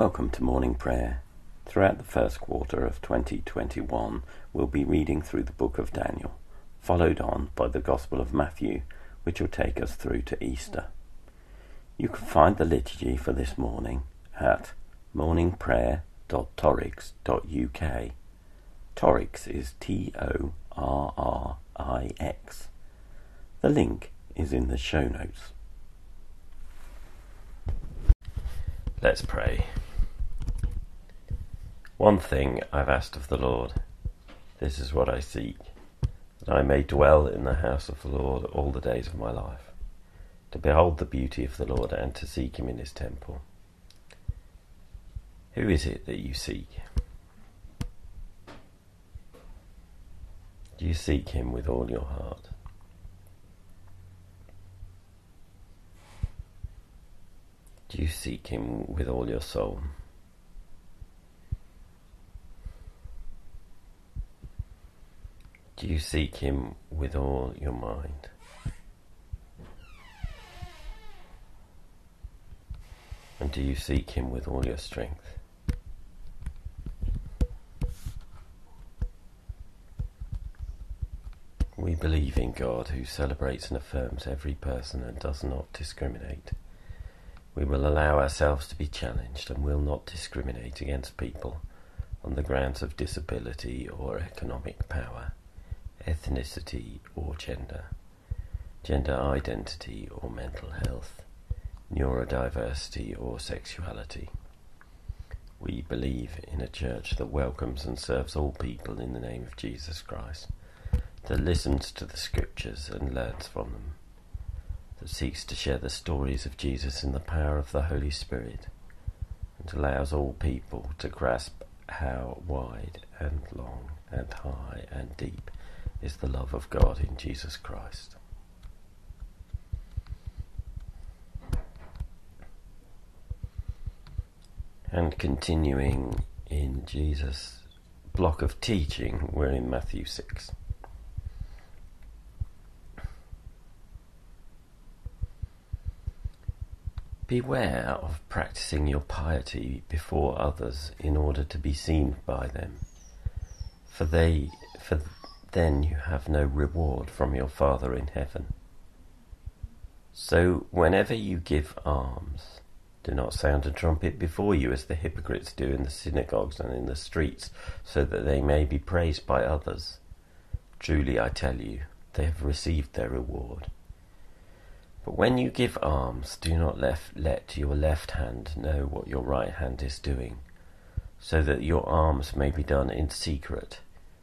Welcome to morning prayer. Throughout the first quarter of 2021, we'll be reading through the book of Daniel, followed on by the Gospel of Matthew, which will take us through to Easter. You can find the liturgy for this morning at morningprayer.torrix.uk. Torrix is T O R R I X. The link is in the show notes. Let's pray. One thing I've asked of the Lord, this is what I seek, that I may dwell in the house of the Lord all the days of my life, to behold the beauty of the Lord and to seek him in his temple. Who is it that you seek? Do you seek him with all your heart? Do you seek him with all your soul? Do you seek him with all your mind? And do you seek him with all your strength? We believe in God who celebrates and affirms every person and does not discriminate. We will allow ourselves to be challenged and will not discriminate against people on the grounds of disability or economic power ethnicity or gender, gender identity or mental health, neurodiversity or sexuality. We believe in a church that welcomes and serves all people in the name of Jesus Christ, that listens to the scriptures and learns from them, that seeks to share the stories of Jesus in the power of the Holy Spirit, and allows all people to grasp how wide and long and high and deep is the love of God in Jesus Christ. And continuing in Jesus' block of teaching, we're in Matthew 6. Beware of practicing your piety before others in order to be seen by them, for they for then you have no reward from your Father in heaven. So, whenever you give alms, do not sound a trumpet before you as the hypocrites do in the synagogues and in the streets, so that they may be praised by others. Truly, I tell you, they have received their reward. But when you give alms, do not left, let your left hand know what your right hand is doing, so that your alms may be done in secret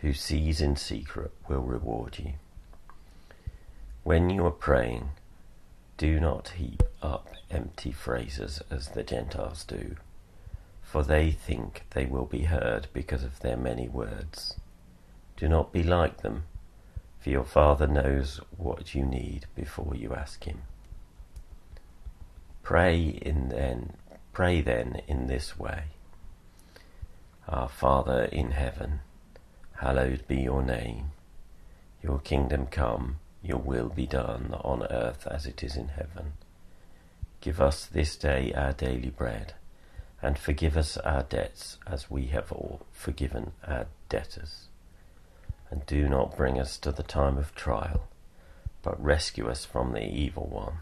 who sees in secret will reward you. When you are praying, do not heap up empty phrases as the Gentiles do, for they think they will be heard because of their many words. Do not be like them, for your Father knows what you need before you ask Him. Pray in then, pray then in this way. Our Father in heaven Hallowed be your name. Your kingdom come, your will be done on earth as it is in heaven. Give us this day our daily bread, and forgive us our debts as we have all forgiven our debtors. And do not bring us to the time of trial, but rescue us from the evil one.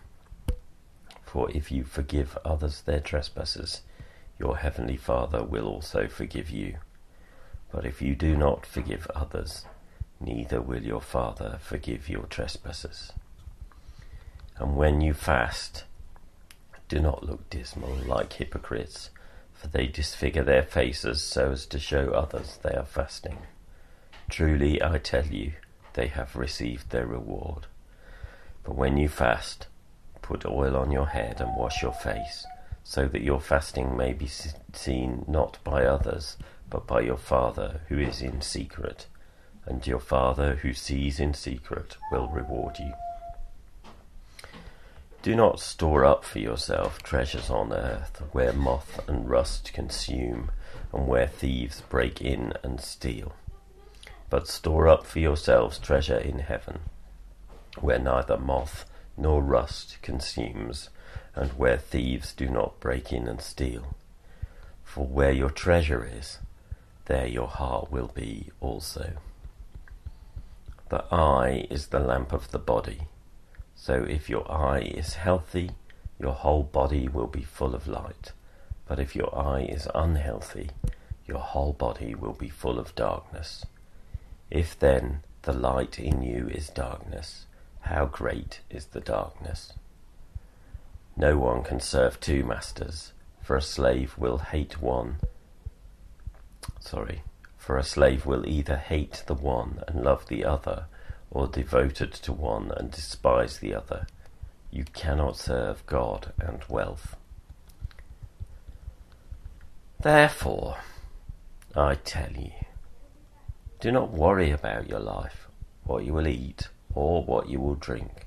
For if you forgive others their trespasses, your heavenly Father will also forgive you. But if you do not forgive others, neither will your Father forgive your trespasses. And when you fast, do not look dismal like hypocrites, for they disfigure their faces so as to show others they are fasting. Truly, I tell you, they have received their reward. But when you fast, put oil on your head and wash your face, so that your fasting may be seen not by others, but by your Father who is in secret, and your Father who sees in secret will reward you. Do not store up for yourself treasures on earth, where moth and rust consume, and where thieves break in and steal. But store up for yourselves treasure in heaven, where neither moth nor rust consumes, and where thieves do not break in and steal. For where your treasure is, there your heart will be also. The eye is the lamp of the body. So if your eye is healthy, your whole body will be full of light. But if your eye is unhealthy, your whole body will be full of darkness. If then the light in you is darkness, how great is the darkness? No one can serve two masters, for a slave will hate one. Sorry, for a slave will either hate the one and love the other, or devoted to one and despise the other. You cannot serve God and wealth. Therefore, I tell you, do not worry about your life, what you will eat, or what you will drink,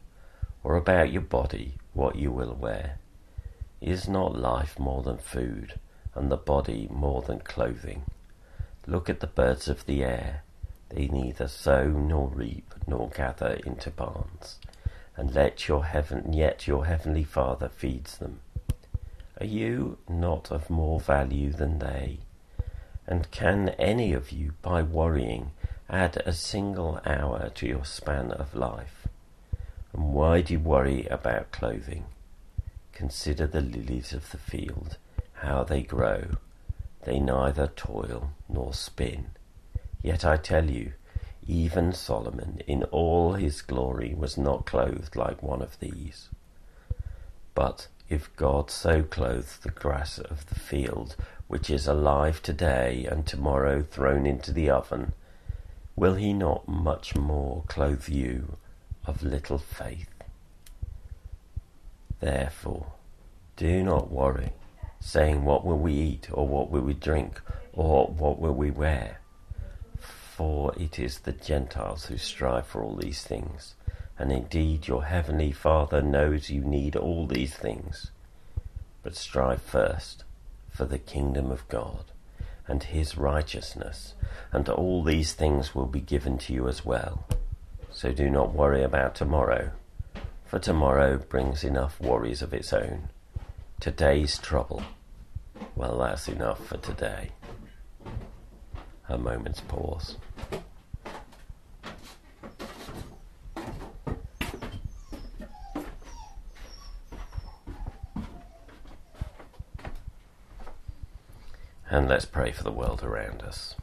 or about your body, what you will wear. Is not life more than food, and the body more than clothing? Look at the birds of the air. They neither sow nor reap nor gather into barns, and let your heaven yet your heavenly Father feeds them. Are you not of more value than they? And can any of you, by worrying, add a single hour to your span of life? And why do you worry about clothing? Consider the lilies of the field, how they grow. They neither toil nor spin. Yet I tell you, even Solomon in all his glory was not clothed like one of these. But if God so clothes the grass of the field, which is alive today and tomorrow thrown into the oven, will he not much more clothe you, of little faith. Therefore, do not worry, saying, What will we eat, or what will we drink, or what will we wear? For it is the Gentiles who strive for all these things, and indeed your heavenly Father knows you need all these things. But strive first for the kingdom of God and his righteousness, and all these things will be given to you as well. So do not worry about tomorrow, for tomorrow brings enough worries of its own. Today's trouble, well, that's enough for today. A moment's pause. And let's pray for the world around us.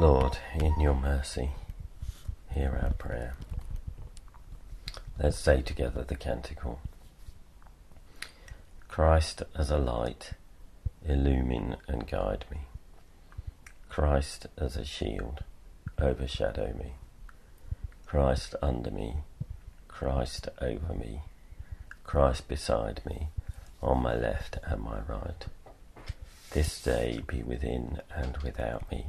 Lord, in your mercy, hear our prayer. Let's say together the canticle. Christ as a light, illumine and guide me. Christ as a shield, overshadow me. Christ under me, Christ over me, Christ beside me, on my left and my right. This day be within and without me,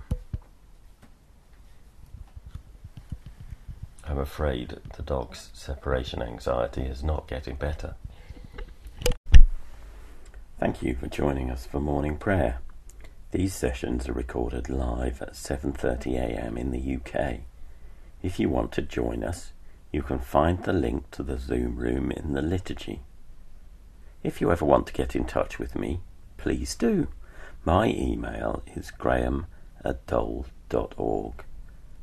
I'm afraid the dog's separation anxiety is not getting better. Thank you for joining us for morning prayer. These sessions are recorded live at 7:30 a.m. in the UK. If you want to join us, you can find the link to the Zoom room in the liturgy. If you ever want to get in touch with me, please do. My email is graham at doel.org.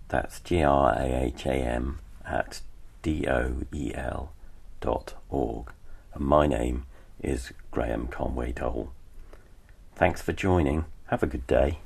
That's G R A H A M at D O E L dot org. And my name is Graham Conway Doel. Thanks for joining. Have a good day.